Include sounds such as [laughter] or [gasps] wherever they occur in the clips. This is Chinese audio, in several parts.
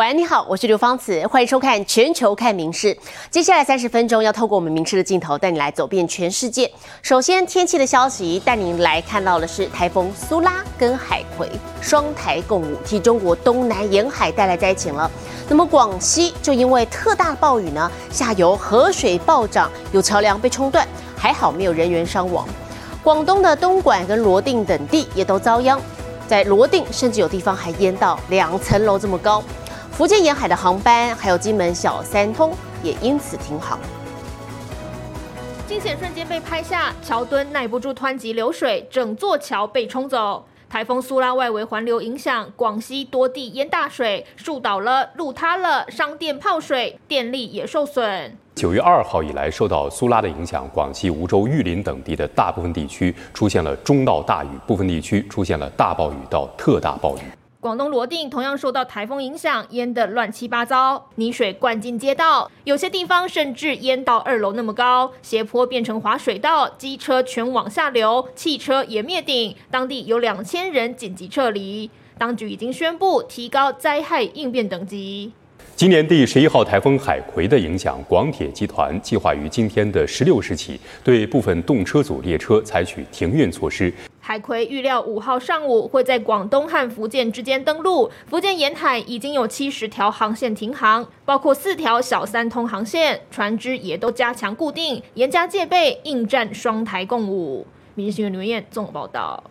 晚安，你好，我是刘芳慈，欢迎收看《全球看名事》。接下来三十分钟要透过我们名事的镜头，带你来走遍全世界。首先，天气的消息，带您来看到的是台风苏拉跟海葵双台共舞，替中国东南沿海带来灾情了。那么广西就因为特大暴雨呢，下游河水暴涨，有桥梁被冲断，还好没有人员伤亡。广东的东莞跟罗定等地也都遭殃，在罗定甚至有地方还淹到两层楼这么高。福建沿海的航班，还有金门小三通也因此停航。惊险瞬间被拍下，桥墩耐不住湍急流水，整座桥被冲走。台风苏拉外围环流影响，广西多地淹大水，树倒了，路塌了，商店泡水，电力也受损。九月二号以来，受到苏拉的影响，广西梧州、玉林等地的大部分地区出现了中到大雨，部分地区出现了大暴雨到特大暴雨。广东罗定同样受到台风影响，淹得乱七八糟，泥水灌进街道，有些地方甚至淹到二楼那么高，斜坡变成滑水道，机车全往下流，汽车也灭顶，当地有两千人紧急撤离。当局已经宣布提高灾害应变等级。今年第十一号台风海葵的影响，广铁集团计划于今天的十六时起，对部分动车组列车采取停运措施。海葵预料五号上午会在广东和福建之间登陆，福建沿海已经有七十条航线停航，包括四条小三通航线，船只也都加强固定，严加戒备，应战双台共舞。民事新闻刘燕综合报道。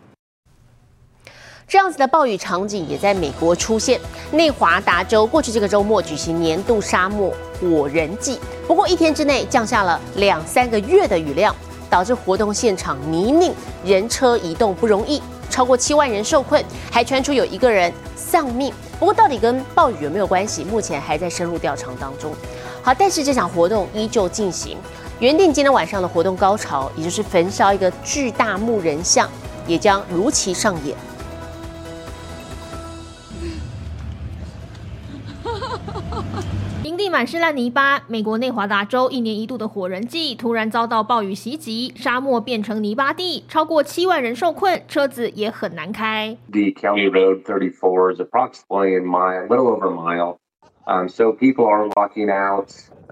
这样子的暴雨场景也在美国出现，内华达州过去这个周末举行年度沙漠火人季，不过一天之内降下了两三个月的雨量。导致活动现场泥泞，人车移动不容易，超过七万人受困，还传出有一个人丧命。不过到底跟暴雨有没有关系？目前还在深入调查当中。好，但是这场活动依旧进行，原定今天晚上的活动高潮，也就是焚烧一个巨大木人像，也将如期上演。满是烂泥巴，美国内华达州一年一度的火人季突然遭到暴雨袭击，沙漠变成泥巴地，超过七万人受困，车子也很难开。The county road 34 is approximately a mile, little over a mile, um, so people are walking out.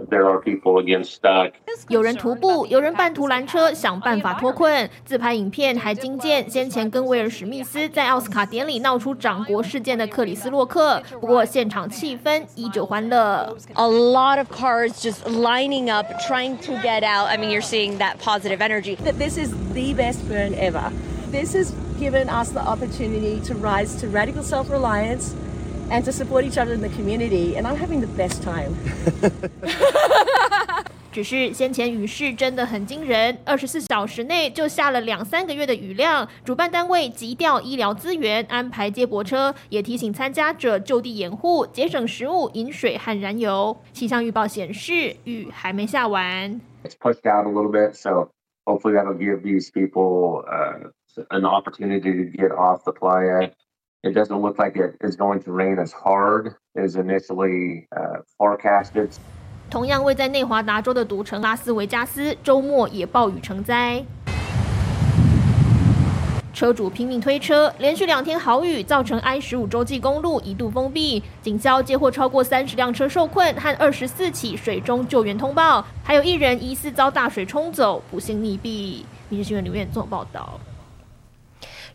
There are people again stuck. 有人徒步，有人半途拦车，想办法脱困。自拍影片还惊见先前跟威尔史密斯在奥斯卡典礼闹出掌掴事件的克里斯洛克。不过现场气氛依旧欢乐。A lot of cars just lining up, trying to get out. I mean, you're seeing that positive energy. That this is the best burn ever. This has given us the opportunity to rise to radical self-reliance. And to support each other in the community. And I'm having the best time. 只是先前雨势真的很惊人，二十四小时内就下了两三个月的雨量。主办单位急调医疗资源，安排接驳车，也提醒参加者就地掩护，节省食物、饮水和燃油。气象预报显示，雨还没下完。It's pushed out a little bit, so hopefully that'll give these people uh, an opportunity to get off the playa. It doesn't look like it is going to rain as hard as initially forecasted. 同样位在内华达州的赌城拉斯维加斯，周末也暴雨成灾。车主拼命推车，连续两天豪雨造成 I 十五洲际公路一度封闭，警消接获超过三十辆车受困和二十四起水中救援通报，还有一人疑似遭大水冲走，不幸溺毙。民事新闻刘院做报道。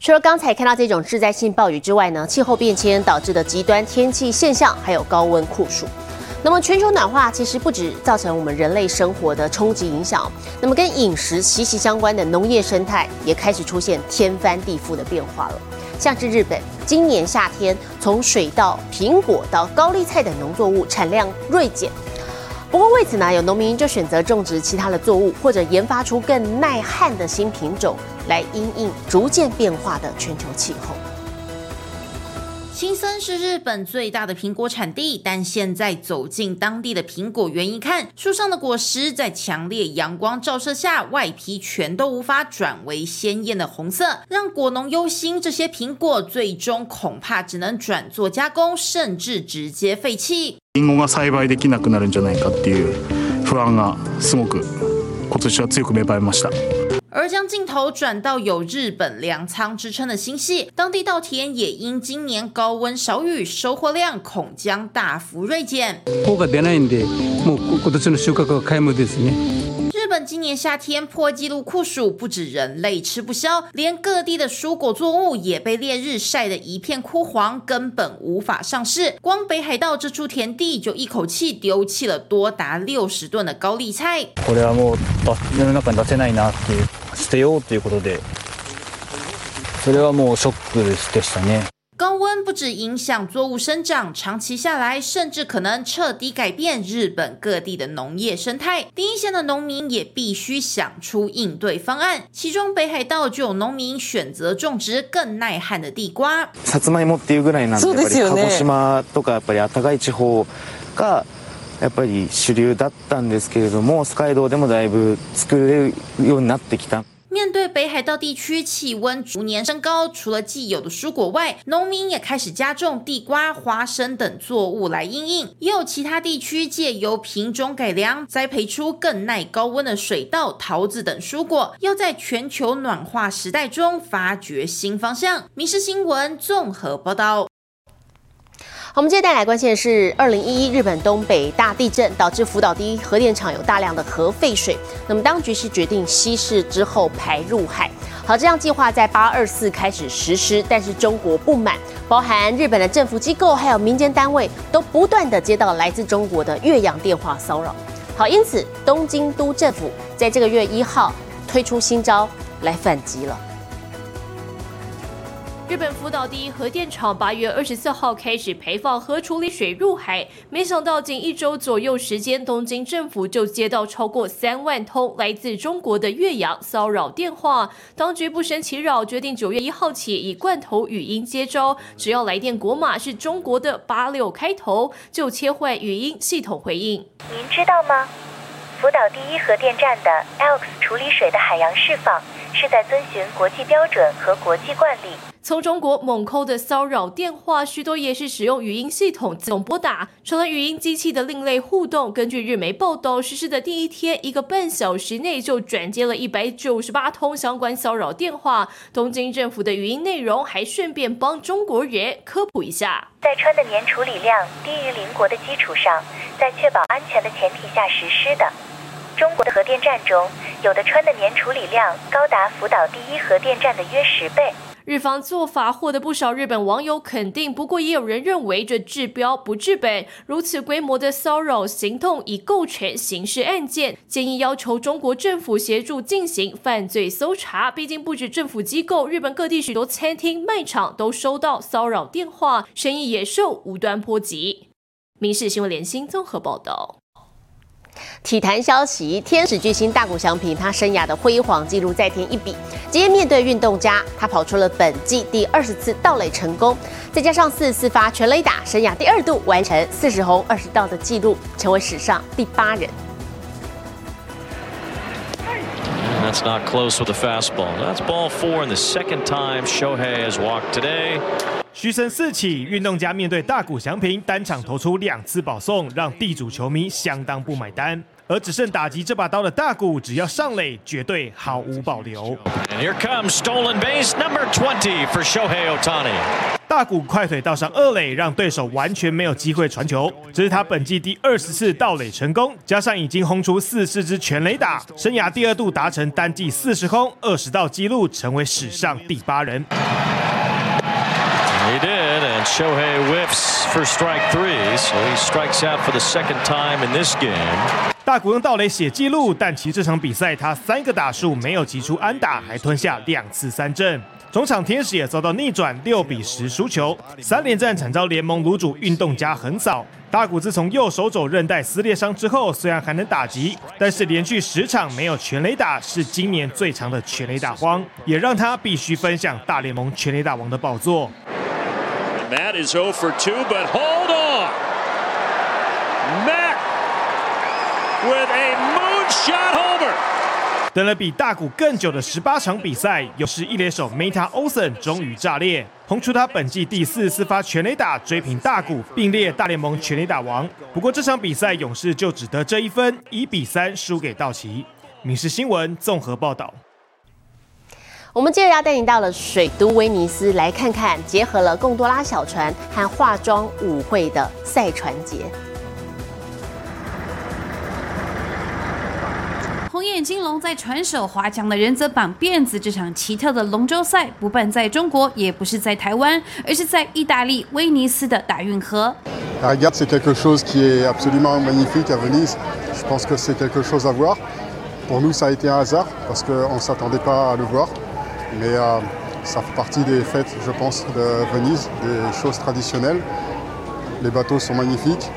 除了刚才看到这种致灾性暴雨之外呢，气候变迁导致的极端天气现象，还有高温酷暑。那么全球暖化其实不止造成我们人类生活的冲击影响，那么跟饮食息息相关的农业生态也开始出现天翻地覆的变化了。像是日本今年夏天，从水稻、苹果到高丽菜等农作物产量锐减。不过为此呢，有农民就选择种植其他的作物，或者研发出更耐旱的新品种，来因应逐渐变化的全球气候。新森是日本最大的苹果产地，但现在走进当地的苹果园一看，树上的果实在强烈阳光照射下，外皮全都无法转为鲜艳的红色，让果农忧心，这些苹果最终恐怕只能转做加工，甚至直接废弃。リンゴが栽培できなくなるんじゃないかっていう不安がすごく今年は強く芽生えました。 而将镜头转到有日本粮仓之称的新系，当地稻田也因今年高温少雨，收获量恐将大幅锐减。日本今年夏天破纪录酷暑，不止人类吃不消，连各地的蔬果作物也被烈日晒得一片枯黄，根本无法上市。光北海道这处田地就一口气丢弃了多达六十吨的高丽菜。これはもう世の中に出せないなっていう捨てようということで、それはもうショックでしたね。 高温不止影响作物生长，长期下来甚至可能彻底改变日本各地的农业生态。第一线的农民也必须想出应对方案。其中北海道就有农民选择种植更耐旱的地瓜。さつまいもっていうぐらいなんで、やっぱり鹿児島とかやっぱり暖かい地方がやっぱり主流だったんですけれども、スカイ道でもだいぶ作れるようになってきた。 面对北海道地区气温逐年升高，除了既有的蔬果外，农民也开始加种地瓜、花生等作物来应应。也有其他地区借由品种改良，栽培出更耐高温的水稻、桃子等蔬果，要在全球暖化时代中发掘新方向。《民事新闻》综合报道。我们接着带来关键的是，二零一一日本东北大地震导致福岛第一核电厂有大量的核废水，那么当局是决定稀释之后排入海。好，这项计划在八二四开始实施，但是中国不满，包含日本的政府机构还有民间单位都不断的接到来自中国的越洋电话骚扰。好，因此东京都政府在这个月一号推出新招来反击了。日本福岛第一核电厂八月二十四号开始排放核处理水入海，没想到仅一周左右时间，东京政府就接到超过三万通来自中国的越洋骚扰电话。当局不胜其扰，决定九月一号起以罐头语音接招，只要来电国码是中国的八六开头，就切换语音系统回应。您知道吗？福岛第一核电站的 ALX 处理水的海洋释放是在遵循国际标准和国际惯例。从中国猛扣的骚扰电话，许多也是使用语音系统自动拨打，成了语音机器的另类互动。根据日媒报道，实施的第一天，一个半小时内就转接了一百九十八通相关骚扰电话。东京政府的语音内容还顺便帮中国人科普一下：在川的年处理量低于邻国的基础上，在确保安全的前提下实施的。中国的核电站中，有的氚的年处理量高达福岛第一核电站的约十倍。日方做法获得不少日本网友肯定，不过也有人认为这治标不治本。如此规模的骚扰行动已构成刑事案件，建议要求中国政府协助进行犯罪搜查。毕竟不止政府机构，日本各地许多餐厅、卖场都收到骚扰电话，生意也受无端波及。民事新闻联新综合报道。体坛消息：天使巨星大谷翔平，他生涯的辉煌纪录再添一笔。今天面对运动家，他跑出了本季第二十次盗垒成功，再加上四十四发全垒打，生涯第二度完成四十轰二十盗的纪录，成为史上第八人。That's not close with the fastball. That's ball four, and the second time Shohei has walked today. 嘘声四起，运动家面对大谷翔平单场投出两次保送，让地主球迷相当不买单。而只剩打击这把刀的大谷，只要上垒，绝对毫无保留。And here comes stolen base number twenty for Shohei Otani. 大谷快腿倒上二垒，让对手完全没有机会传球。这是他本季第二十次盗垒成功，加上已经轰出四四支全垒打，生涯第二度达成单季四十轰二十盗纪录，成为史上第八人。He did, and Shohei whiffs for strike three, so he strikes out for the second time in this game. 大谷用盗垒写记录，但其这场比赛他三个打数没有击出安打，还吞下两次三振。中场天使也遭到逆转，六比十输球，三连战惨遭联盟卤主运动家横扫。大谷自从右手肘韧带撕裂伤之后，虽然还能打击，但是连续十场没有全垒打，是今年最长的全垒打荒，也让他必须分享大联盟全垒打王的宝座。Matt is 0 for 2, but hold on. Matt with a moonshot homer. 等了比大谷更久的十八场比赛，勇士一垒手 Meta Olson 终于炸裂，轰出他本季第四十四发全垒打，追平大谷，并列大联盟全垒打王。不过这场比赛勇士就只得这一分，一比三输给道奇。民事新闻综合报道。我们接着要带您到了水都威尼斯，来看看结合了贡多拉小船和化妆舞会的赛船节。红眼金龙在船首划桨的人则绑辫子。这场奇特的龙舟赛不办在中国，也不是在台湾，而是在意大利威尼斯的大运河。La regarde, c'est quelque chose qui est absolument magnifique à Venise. Je pense que c'est quelque chose à voir. Pour nous, ça a été un hasard parce qu'on ne s'attendait pas à le voir. Mais euh, ça fait partie des fêtes, je pense, de Venise, des choses traditionnelles. Les bateaux sont magnifiques,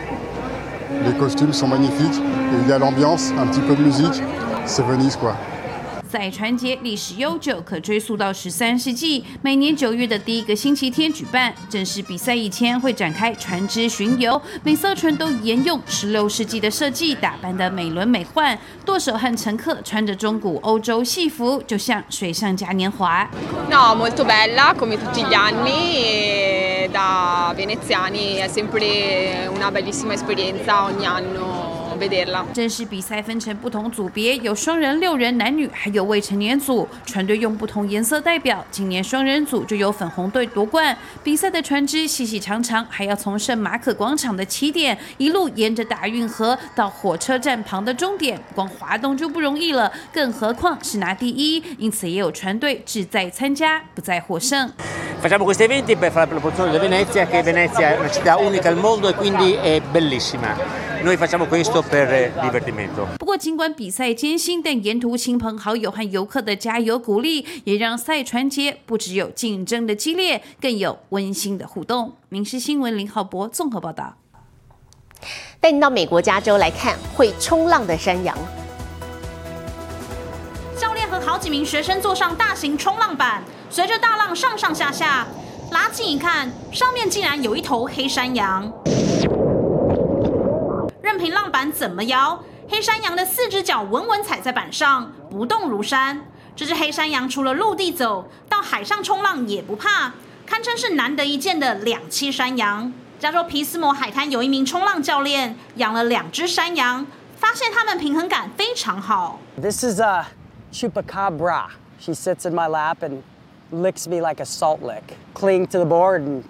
les costumes sont magnifiques, et il y a l'ambiance, un petit peu de musique. C'est Venise, quoi. 赛船节历史悠久，可追溯到十三世纪。每年九月的第一个星期天举办。正式比赛以前会展开船只巡游，每艘船都沿用十六世纪的设计，打扮得美轮美奂。舵手和乘客穿着中古欧洲戏服，就像水上嘉年华。No, molto bella come tutti gli anni. Da veneziani è sempre una bellissima esperienza ogni anno. 正式比赛分成不同组别，有双人、六人、男女，还有未成年组。船队用不同颜色代表。今年双人组就由粉红队夺冠。比赛的船只细细长长，还要从圣马可广场的起点一路沿着大运河到火车站旁的终点，光滑动就不容易了，更何况是拿第一。因此也有船队志在参加，不在获胜。Facciamo questi eventi per fare la promozione di Venezia, che Venezia è una città unica al mondo e quindi è bellissima. Noi facciamo questo per divertimento. 不过，尽管比赛艰辛，但沿途亲朋好友和游客的加油鼓励，也让赛船节不只有竞争的激烈，更有温馨的互动。民事新闻林浩博综合报道。带您到美国加州来看会冲浪的山羊。教练和好几名学生坐上大型冲浪板。随着大浪上上下下，拉近一看，上面竟然有一头黑山羊。任凭浪板怎么摇，黑山羊的四只脚稳稳踩在板上，不动如山。这只黑山羊除了陆地走到海上冲浪也不怕，堪称是难得一见的两栖山羊。加州皮斯摩海滩有一名冲浪教练养了两只山羊，发现它们平衡感非常好。This is a chupacabra. She sits in my lap and licks me like a salt lick. Cling to the board, and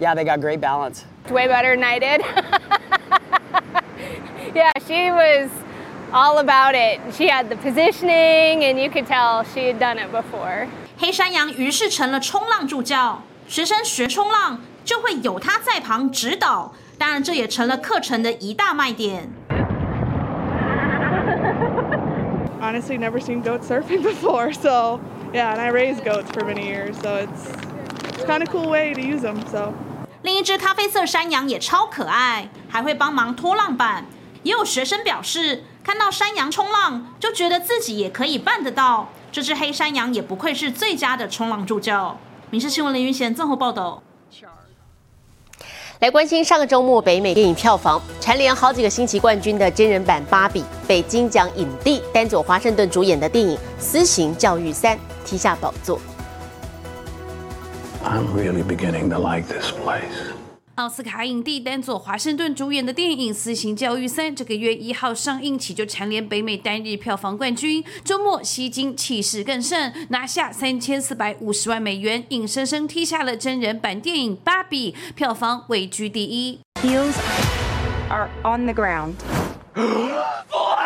yeah, they got great balance. Way better than I did. yeah, she was all about it. She had the positioning, and you could tell she had done it before. 黑山羊于是成了冲浪助教，学生学冲浪就会有他在旁指导。当然，这也成了课程的一大卖点。Honestly, never seen goat surfing before, [laughs] so yeah, and I raised goats for many years, so it's it's kind of cool way to use them. So 另一只咖啡色山羊也超可爱，还会帮忙拖浪板。 也有学生表示，看到山羊冲浪，就觉得自己也可以办得到。这只黑山羊也不愧是最佳的冲浪助教。民事新闻林云贤综合报道。来关心上个周末北美电影票房蝉联好几个星期冠军的真人版《芭比》，被金奖影帝丹佐华盛顿主演的电影《私刑教育三》踢下宝座。I'm really beginning to like this place. 奥斯卡影帝丹佐华盛顿主演的电影《私刑教育三》这个月一号上映起就蝉联北美单日票房冠军，周末吸金气势更盛，拿下三千四百五十万美元，硬生生踢下了真人版电影《芭比》，票房位居第一。Heels are on the ground. [gasps]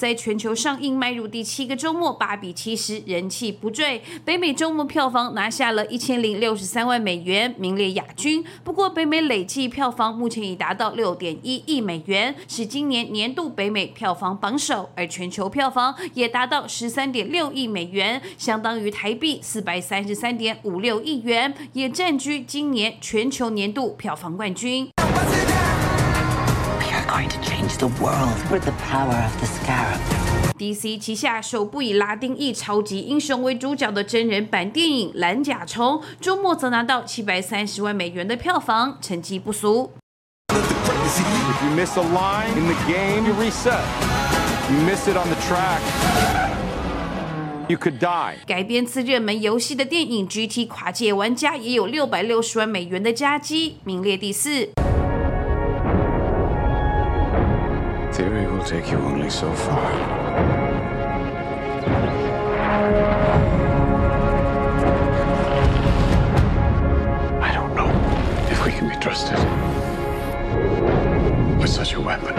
在全球上映迈入第七个周末，《芭比》其实人气不坠，北美周末票房拿下了一千零六十三万美元，名列亚军。不过，北美累计票房目前已达到六点一亿美元，是今年年度北美票房榜首，而全球票房也达到十三点六亿美元，相当于台币四百三十三点五六亿元，也占据今年全球年度票房冠军。Change the world with the power of the scarab. DC 旗下首部以拉丁裔超级英雄为主角的真人版电影《蓝甲虫》，周末则拿到七百三十万美元的票房，成绩不俗。If you miss a line in the game, you reset. You miss it on the track. You could die. 改编自热门游戏的电影《GT 跨界玩家》也有六百六十万美元的佳绩，名列第四。theory will take you only so far. I don't know if we can be trusted such a weapon.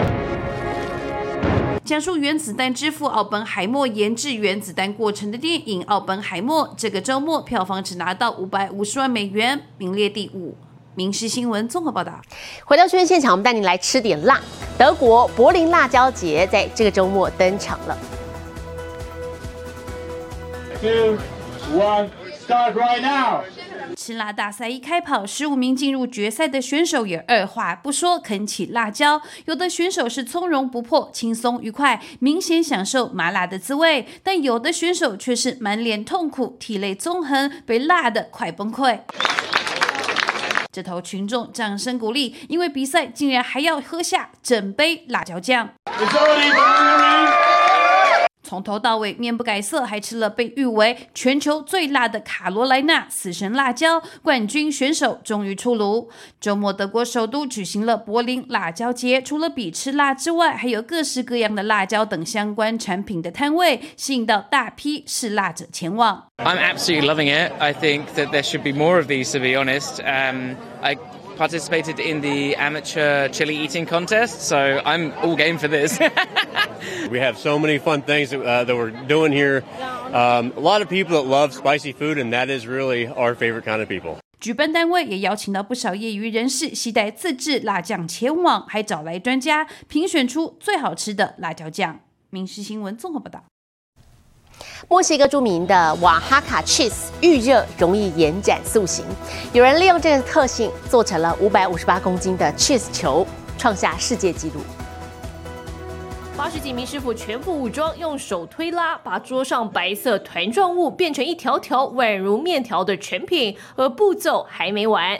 讲述原子弹之父奥本海默研制原子弹过程的电影《奥本海默》，这个周末票房只拿到五百五十万美元，名列第五。民事新闻综合报道。回到新闻现场，我们带您来吃点辣。德国柏林辣椒节在这个周末登场了。Two, one, start right now. 吃辣大赛一开跑，十五名进入决赛的选手也二话不说啃起辣椒。有的选手是从容不迫、轻松愉快，明显享受麻辣的滋味；但有的选手却是满脸痛苦、体泪纵横，被辣得快崩溃。这头群众掌声鼓励，因为比赛竟然还要喝下整杯辣椒酱。从头到尾面不改色，还吃了被誉为全球最辣的卡罗莱纳死神辣椒。冠军选手终于出炉。周末，德国首都举行了柏林辣椒节，除了比吃辣之外，还有各式各样的辣椒等相关产品的摊位，吸引到大批嗜辣者前往。I'm absolutely loving it. I think that there should be more of these, to be honest. Um, I participated in the amateur chili eating contest, so I'm all game for this. [laughs] We have so many fun things that, uh, that we're doing here. Um, a lot of people that love spicy food, and that is really our favorite kind of people. 举办单位也邀请到不少业余人士携带自制辣酱前往，还找来专家评选出最好吃的辣椒酱。民事新闻综合报道。 墨西哥著名的瓦哈卡 cheese 预热容易延展塑形，有人利用这个特性做成了五百五十八公斤的 cheese 球，创下世界纪录。八十几名师傅全副武装，用手推拉，把桌上白色团状物变成一条条宛如面条的成品，而步骤还没完。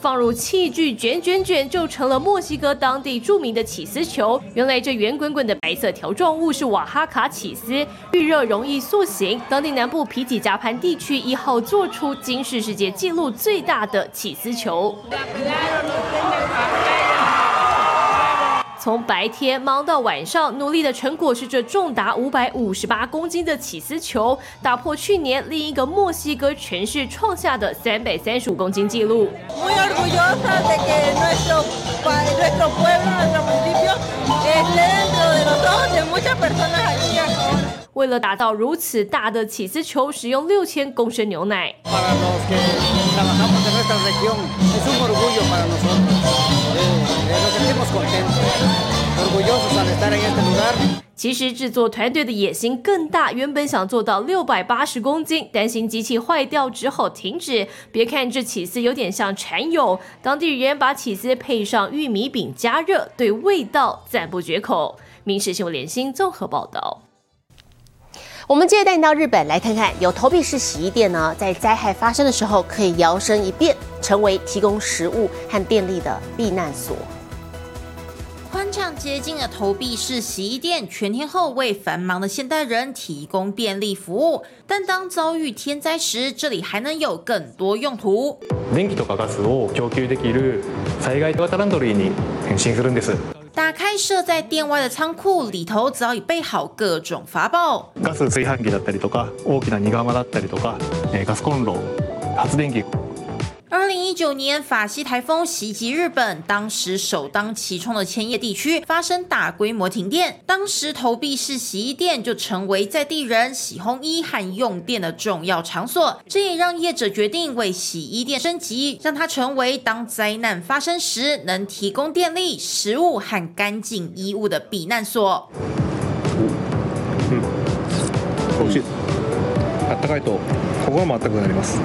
放入器具卷卷卷，就成了墨西哥当地著名的起司球。原来这圆滚滚的白色条状物是瓦哈卡起司，遇热容易塑形。当地南部皮几加潘地区一号做出今世世界纪录最大的起司球。从白天忙到晚上，努力的成果是这重达五百五十八公斤的起司球，打破去年另一个墨西哥城市创下的三百三十五公斤纪录。为了达到如此大的起司球，使用六千公升牛奶。Nos sentimos contentos, orgullosos al estar en este lugar. 其实制作团队的野心更大，原本想做到六百八十公斤，担心机器坏掉之后停止。别看这起司有点像蚕蛹，当地人把起司配上玉米饼加热，对味道赞不绝口。民事新闻联新综合报道。我们接着带你到日本来看看，有投币式洗衣店呢，在灾害发生的时候可以摇身一变，成为提供食物和电力的避难所。宽敞洁净的投币式洗衣店，全天候为繁忙的现代人提供便利服务。但当遭遇天灾时，这里还能有更多用途。電気とかガスを供給できる災害型ランドリーに変身するんです打开设在店外的仓库，里头早已备好各种法宝。ガス炊飯器だったりとか大きな荷釜だったりとか、えーガスコンロ発電機 二零一九年法西台风袭击日本，当时首当其冲的千叶地区发生大规模停电，当时投币式洗衣店就成为在地人洗烘衣和用电的重要场所。这也让业者决定为洗衣店升级，让它成为当灾难发生时能提供电力、食物和干净衣物的避难所。[laughs] 美味しいあったかいと心もあったかくなります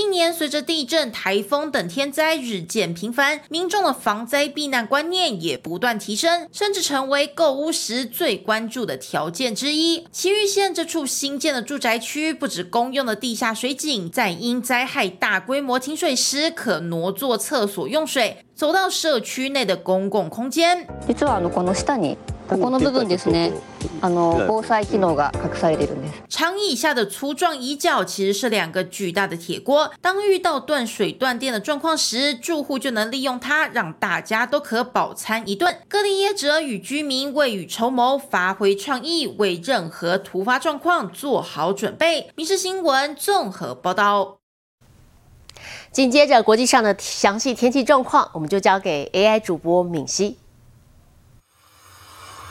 近年随着地震、台风等天灾日渐频繁，民众的防灾避难观念也不断提升，甚至成为购屋时最关注的条件之一。埼玉县这处新建的住宅区，不止公用的地下水井，在因灾害大规模停水时，可挪作厕所用水，走到社区内的公共空间。実はあのこの下にここの部分ですねあの防災機能が隠されているんです长椅下的粗壮椅脚其实是两个巨大的铁锅，当遇到断水断电的状况时，住户就能利用它，让大家都可饱餐一顿。各地业者与居民未雨绸缪，发挥创意，为任何突发状况做好准备。民事新闻综合报道。 紧接着国际上的详细天气状况，我们就交给 AI 主播敏熙。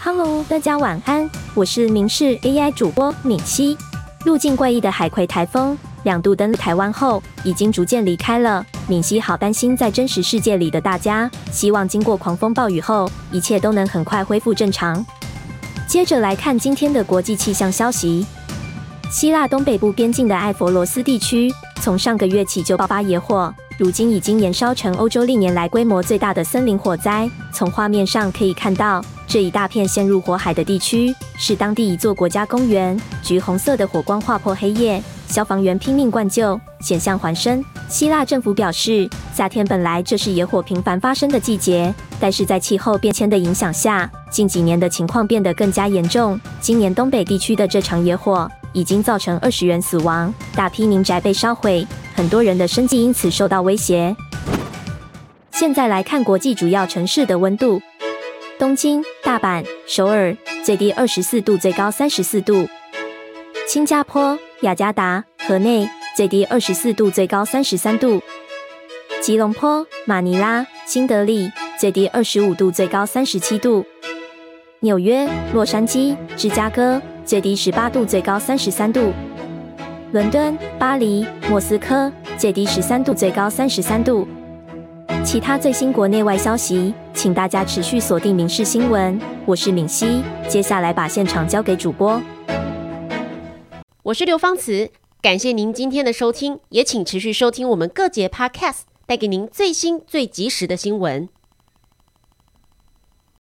Hello，大家晚安，我是明视 AI 主播敏熙。路径怪异的海葵台风两度登陆台湾后，已经逐渐离开了。敏熙好担心在真实世界里的大家，希望经过狂风暴雨后，一切都能很快恢复正常。接着来看今天的国际气象消息。希腊东北部边境的埃佛罗斯地区，从上个月起就爆发野火，如今已经燃烧成欧洲历年来规模最大的森林火灾。从画面上可以看到，这一大片陷入火海的地区是当地一座国家公园。橘红色的火光划破黑夜，消防员拼命灌救，险象环生。希腊政府表示，夏天本来这是野火频繁发生的季节，但是在气候变迁的影响下，近几年的情况变得更加严重。今年东北地区的这场野火已经造成二十人死亡，大批民宅被烧毁，很多人的生计因此受到威胁。现在来看国际主要城市的温度：东京、大阪、首尔最低二十四度，最高三十四度；新加坡、雅加达、河内最低二十四度，最高三十三度；吉隆坡、马尼拉、新德里最低二十五度，最高三十七度；纽约、洛杉矶、芝加哥最低十八度，最高三十三度；伦敦、巴黎、莫斯科最低十三度，最高三十三度。其他最新国内外消息，请大家持续锁定《民事新闻》。我是敏熙，接下来把现场交给主播。我是刘芳慈，感谢您今天的收听，也请持续收听我们各节 Podcast，带给您最新最及时的新闻。